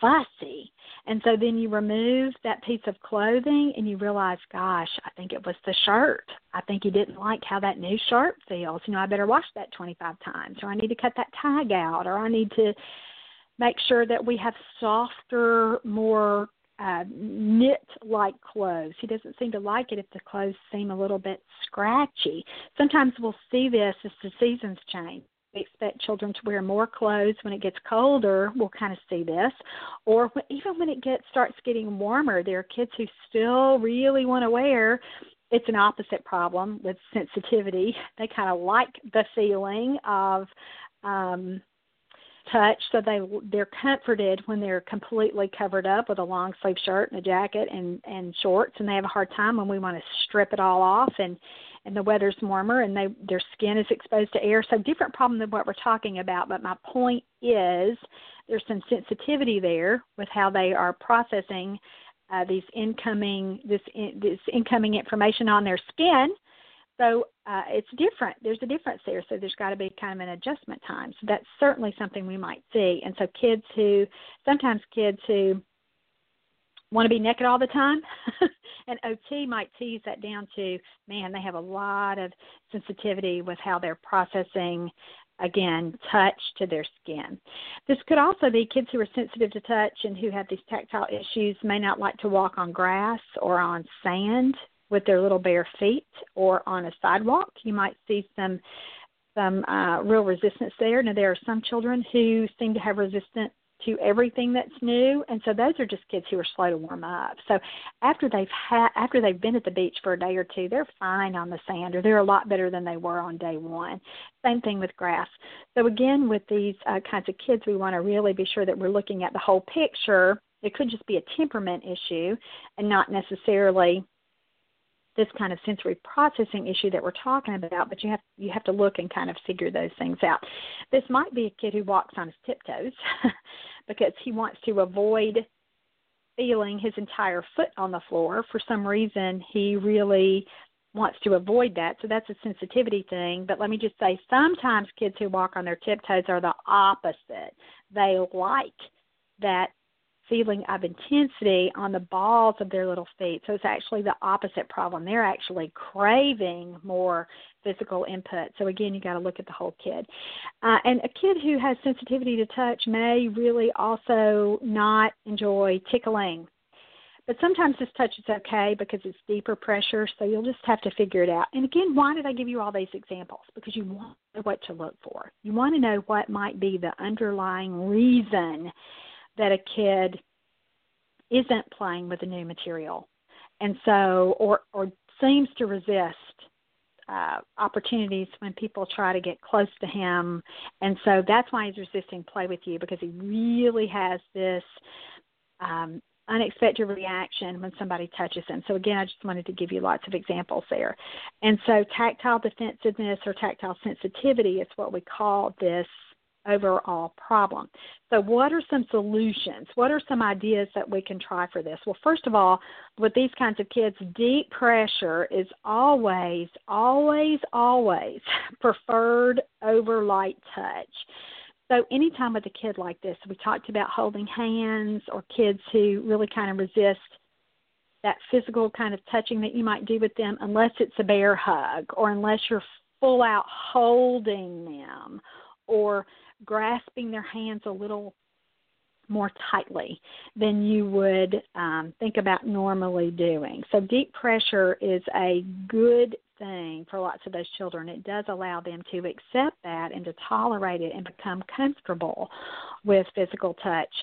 B: fussy. And so then you remove that piece of clothing and you realize, gosh, I think it was the shirt. I think he didn't like how that new shirt feels. You know, I better wash that 25 times, or I need to cut that tag out, or I need to make sure that we have softer, more uh, knit like clothes. He doesn't seem to like it if the clothes seem a little bit scratchy. Sometimes we'll see this as the seasons change we expect children to wear more clothes when it gets colder. We'll kind of see this, or even when it gets starts getting warmer, there are kids who still really want to wear. It's an opposite problem with sensitivity. They kind of like the feeling of um, touch, so they they're comforted when they're completely covered up with a long sleeve shirt and a jacket and and shorts, and they have a hard time when we want to strip it all off and and the weather's warmer and they their skin is exposed to air. So different problem than what we're talking about. But my point is there's some sensitivity there with how they are processing uh, these incoming this in, this incoming information on their skin. So uh, it's different. There's a difference there. So there's got to be kind of an adjustment time. So that's certainly something we might see. And so kids who sometimes kids who want to be naked all the time. and OT might tease that down to, man, they have a lot of sensitivity with how they're processing, again, touch to their skin. This could also be kids who are sensitive to touch and who have these tactile issues may not like to walk on grass or on sand with their little bare feet or on a sidewalk. You might see some some uh, real resistance there. Now there are some children who seem to have resistance to everything that's new. And so those are just kids who are slow to warm up. So after they've had after they've been at the beach for a day or two they're fine on the sand or they're a lot better than they were on day one. Same thing with grass. So again with these uh, kinds of kids we want to really be sure that we're looking at the whole picture. It could just be a temperament issue and not necessarily this kind of sensory processing issue that we're talking about, but you have you have to look and kind of figure those things out. This might be a kid who walks on his tiptoes because he wants to avoid feeling his entire foot on the floor. For some reason, he really wants to avoid that. So that's a sensitivity thing. But let me just say sometimes kids who walk on their tiptoes are the opposite. They like that feeling of intensity on the balls of their little feet. So it's actually the opposite problem. They're actually craving more physical input. So again, you got to look at the whole kid. Uh, and a kid who has sensitivity to touch may really also not enjoy tickling. But sometimes this touch is okay because it's deeper pressure, so you'll just have to figure it out. And again, why did I give you all these examples? Because you want to know what to look for. You want to know what might be the underlying reason that a kid isn't playing with the new material and so or or seems to resist uh, opportunities when people try to get close to him and so that's why he's resisting play with you because he really has this um, unexpected reaction when somebody touches him. So again, I just wanted to give you lots of examples there. And so tactile defensiveness or tactile sensitivity is what we call this overall problem. So, what are some solutions? What are some ideas that we can try for this? Well, first of all, with these kinds of kids, deep pressure is always, always, always preferred over light touch. So, anytime with a kid like this, we talked about holding hands or kids who really kind of resist that physical kind of touching that you might do with them, unless it's a bear hug or unless you're full out holding them or grasping their hands a little more tightly than you would um, think about normally doing. So, deep pressure is a good thing for lots of those children. It does allow them to accept that and to tolerate it and become comfortable with physical touch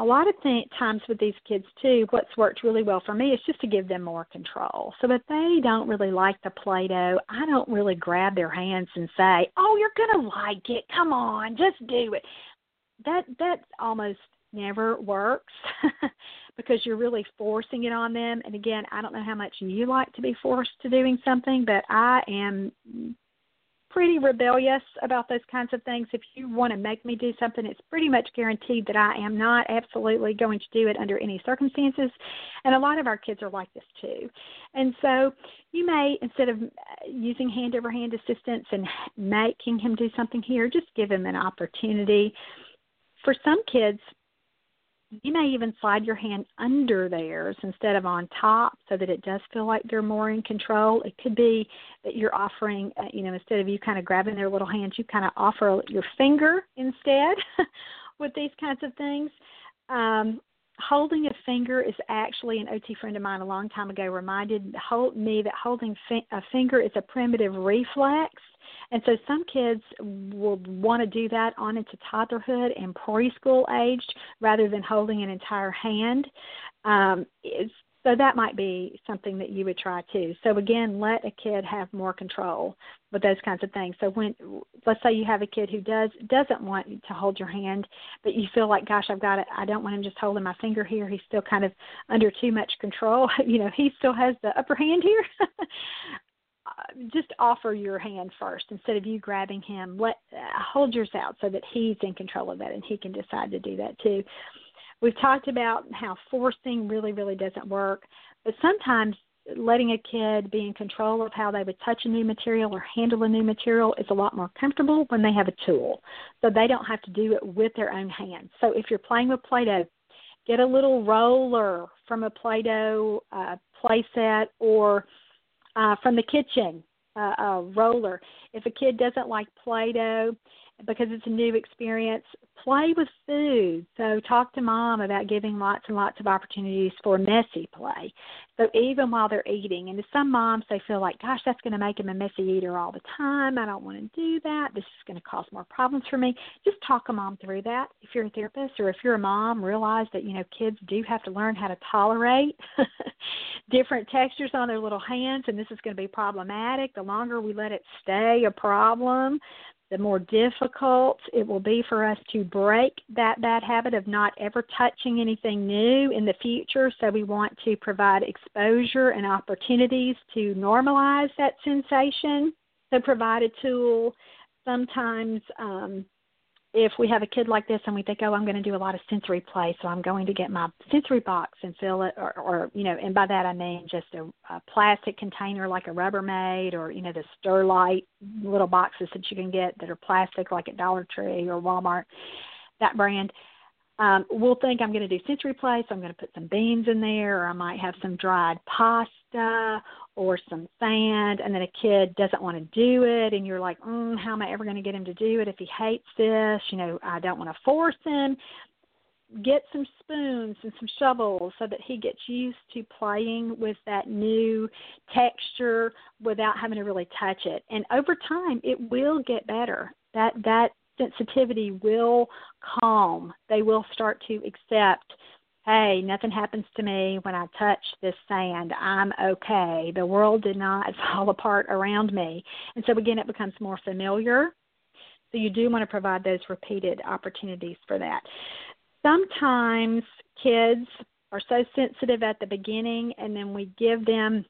B: a lot of th- times with these kids too, what's worked really well for me is just to give them more control. So if they don't really like the Play-Doh, I don't really grab their hands and say, "Oh, you're gonna like it. Come on, just do it." That that almost never works because you're really forcing it on them. And again, I don't know how much you like to be forced to doing something, but I am pretty rebellious about those kinds of things. If you want to make me do something, it's pretty much guaranteed that I am not absolutely going to do it under any circumstances. And a lot of our kids are like this too. And so you may, instead of using hand over hand assistance and making him do something here, just give him an opportunity. For some kids, you may even slide your hand under theirs instead of on top so that it does feel like they're more in control. It could be that you're offering, uh, you know, instead of you kind of grabbing their little hands, you kind of offer your finger instead with these kinds of things. Um, holding a finger is actually an OT friend of mine a long time ago reminded me that holding a finger is a primitive reflex and so some kids will want to do that on into toddlerhood and preschool aged rather than holding an entire hand. Um, so that might be something that you would try too. So again, let a kid have more control with those kinds of things. So when let's say you have a kid who does doesn't want to hold your hand, but you feel like, gosh, I've got it. I don't want him just holding my finger here. He's still kind of under too much control. You know, he still has the upper hand here. just offer your hand first instead of you grabbing him. Let uh, hold yours out so that he's in control of that and he can decide to do that too. We've talked about how forcing really, really doesn't work, but sometimes letting a kid be in control of how they would touch a new material or handle a new material is a lot more comfortable when they have a tool. So they don't have to do it with their own hands. So if you're playing with Play Doh, get a little roller from a Play Doh uh, or uh, from the kitchen, uh, a roller. If a kid doesn't like Play Doh, because it's a new experience, play with food. So talk to mom about giving lots and lots of opportunities for messy play. So even while they're eating, and to some moms they feel like, gosh, that's going to make them a messy eater all the time. I don't want to do that. This is going to cause more problems for me. Just talk a mom through that. If you're a therapist or if you're a mom, realize that you know kids do have to learn how to tolerate different textures on their little hands, and this is going to be problematic. The longer we let it stay a problem, the more difficult it will be for us to break that bad habit of not ever touching anything new in the future. So, we want to provide exposure and opportunities to normalize that sensation. So, provide a tool. Sometimes um, if we have a kid like this and we think, oh, I'm going to do a lot of sensory play, so I'm going to get my sensory box and fill it, or, or you know, and by that I mean just a, a plastic container like a Rubbermaid, or you know, the Sterlite little boxes that you can get that are plastic, like at Dollar Tree or Walmart, that brand. Um, we'll think I'm going to do sensory play, so I'm going to put some beans in there, or I might have some dried pasta or some sand, and then a kid doesn't want to do it, and you're like, mm, how am I ever going to get him to do it if he hates this? You know, I don't want to force him. Get some spoons and some shovels so that he gets used to playing with that new texture without having to really touch it. And over time, it will get better. That that sensitivity will calm. They will start to accept, hey, nothing happens to me when I touch this sand. I'm okay. The world did not fall apart around me. And so, again, it becomes more familiar. So, you do want to provide those repeated opportunities for that. Sometimes kids are so sensitive at the beginning, and then we give them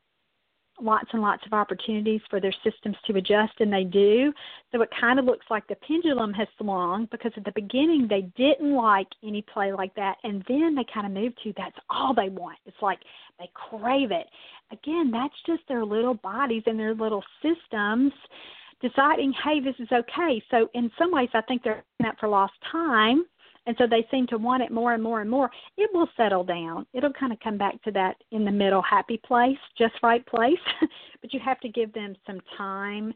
B: lots and lots of opportunities for their systems to adjust, and they do. So it kind of looks like the pendulum has swung because at the beginning they didn't like any play like that, and then they kind of moved to that's all they want. It's like they crave it. Again, that's just their little bodies and their little systems deciding, hey, this is okay. So in some ways, I think they're up for lost time and so they seem to want it more and more and more, it will settle down. It'll kind of come back to that in the middle happy place, just right place. but you have to give them some time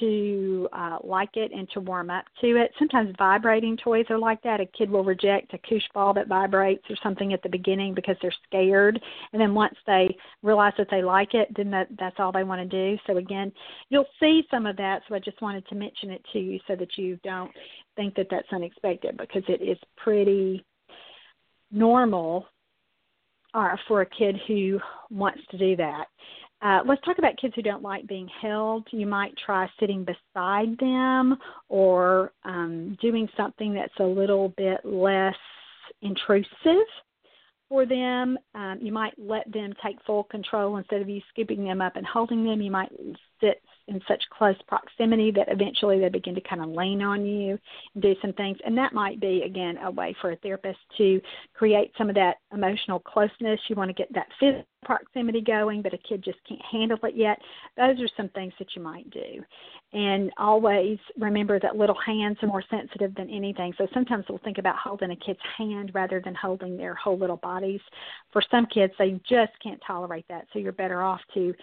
B: to uh, like it and to warm up to it. Sometimes vibrating toys are like that. A kid will reject a koosh ball that vibrates or something at the beginning because they're scared, and then once they realize that they like it, then that that's all they want to do. So again, you'll see some of that. So I just wanted to mention it to you so that you don't think that that's unexpected because it is pretty normal uh, for a kid who wants to do that. Uh, let's talk about kids who don't like being held. You might try sitting beside them or um, doing something that's a little bit less intrusive for them. Um, you might let them take full control instead of you scooping them up and holding them. You might sit in such close proximity that eventually they begin to kind of lean on you and do some things. And that might be, again, a way for a therapist to create some of that emotional closeness. You want to get that physical proximity going, but a kid just can't handle it yet. Those are some things that you might do. And always remember that little hands are more sensitive than anything. So sometimes we'll think about holding a kid's hand rather than holding their whole little bodies. For some kids, they just can't tolerate that. So you're better off to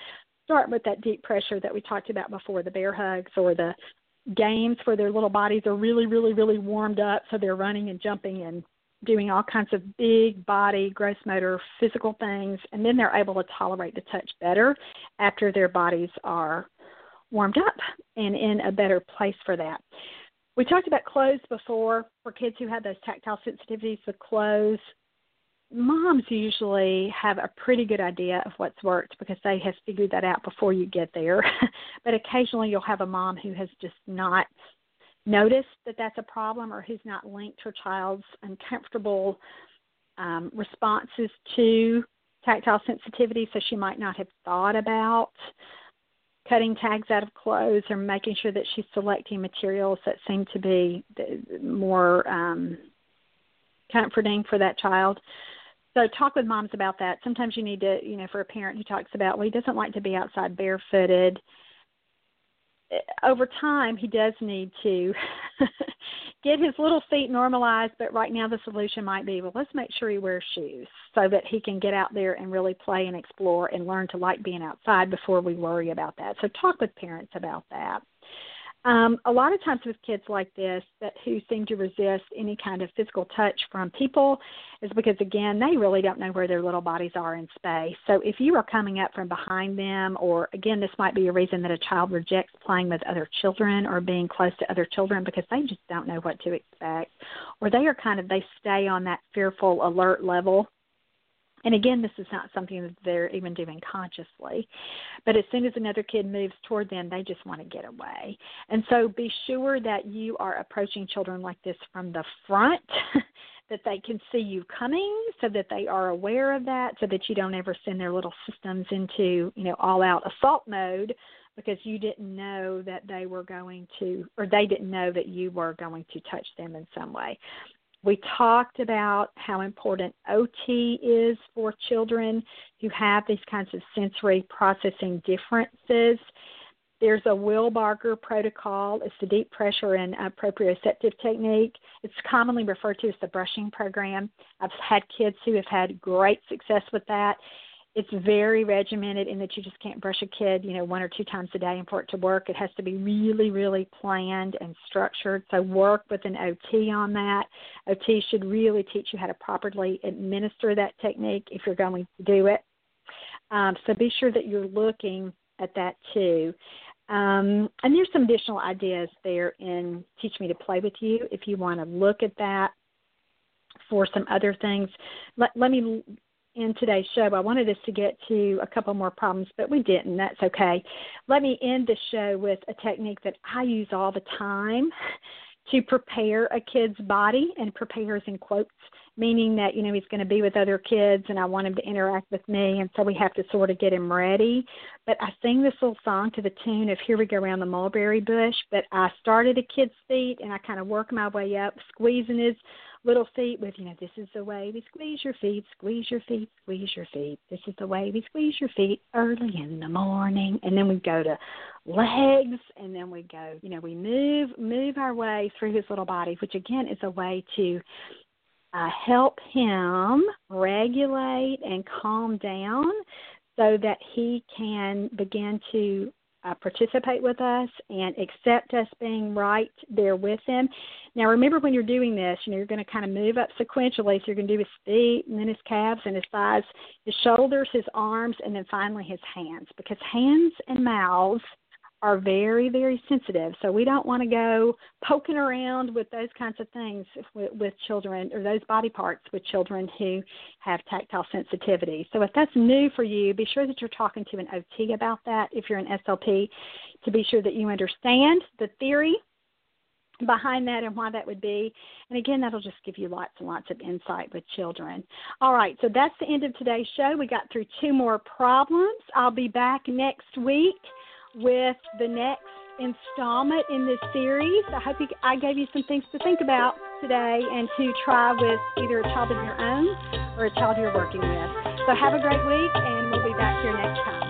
B: start with that deep pressure that we talked about before the bear hugs or the games where their little bodies are really, really, really warmed up. So they're running and jumping and doing all kinds of big body, gross motor, physical things, and then they're able to tolerate the touch better after their bodies are warmed up and in a better place for that. We talked about clothes before for kids who have those tactile sensitivities with clothes. Moms usually have a pretty good idea of what's worked because they have figured that out before you get there. but occasionally you'll have a mom who has just not noticed that that's a problem or who's not linked her child's uncomfortable um, responses to tactile sensitivity, so she might not have thought about cutting tags out of clothes or making sure that she's selecting materials that seem to be more um, comforting for that child. So talk with moms about that. Sometimes you need to, you know, for a parent who talks about, well, he doesn't like to be outside barefooted. Eh, over time he does need to get his little feet normalized but right now the solution might be well let's make sure he wears shoes so that he can get out there and really play and explore and learn to like being outside before we worry about that. So talk with parents about that um, a lot of times with kids like this that who seem to resist any kind of physical touch from people is because again they really don't know where their little bodies are in space. So if you are coming up from behind them, or again this might be a reason that a child rejects playing with other children or being close to other children because they just don't know what to expect, or they are kind of they stay on that fearful alert level and again, this is not something that they're even doing consciously. But as soon as another kid moves toward them, they just want to get away. And so be sure that you are approaching children like this from the front, that they can see you coming, so that they are aware of that, so that you don't ever send their little systems into, you know, all out assault mode because you didn't know that they were going to, or they didn't know that you were going to touch them in some way. We talked about how important OT is for children who have these kinds of sensory processing differences. There's a Wilbarger protocol. It's the deep pressure and uh, proprioceptive technique. It's commonly referred to as the brushing program. I've had kids who have had great success with that it's very regimented in that you just can't brush a kid, you know, one or two times a day and for it to work. It has to be really, really planned and structured. So work with an OT on that. OT should really teach you how to properly administer that technique if you're going to do it. Um, so be sure that you're looking at that too. Um, and there's some additional ideas there in Teach Me to Play with You if you want to look at that for some other things. Let, let me in today's show. I wanted us to get to a couple more problems, but we didn't. That's okay. Let me end the show with a technique that I use all the time to prepare a kid's body, and prepares in quotes, meaning that, you know, he's going to be with other kids and I want him to interact with me, and so we have to sort of get him ready. But I sing this little song to the tune of Here We Go Around the Mulberry Bush, but I started a kid's feet and I kind of work my way up, squeezing his little feet with, you know, this is the way we squeeze your feet, squeeze your feet, squeeze your feet. This is the way we squeeze your feet early in the morning. And then we go to legs and then we go, you know, we move move our way through his little body, which again is a way to uh, help him regulate and calm down so that he can begin to uh, participate with us and accept us being right there with them. Now, remember when you're doing this, you know, you're going to kind of move up sequentially. So you're going to do his feet and then his calves and his thighs, his shoulders, his arms, and then finally his hands. Because hands and mouths are very, very sensitive. So we don't want to go poking around with those kinds of things with, with children or those body parts with children who have tactile sensitivity. So if that's new for you, be sure that you're talking to an OT about that if you're an SLP to be sure that you understand the theory behind that and why that would be. And again, that'll just give you lots and lots of insight with children. All right, so that's the end of today's show. We got through two more problems. I'll be back next week with the next installment in this series. I hope you, I gave you some things to think about today and to try with either a child of your own or a child you're working with. So have a great week, and we'll be back here next time.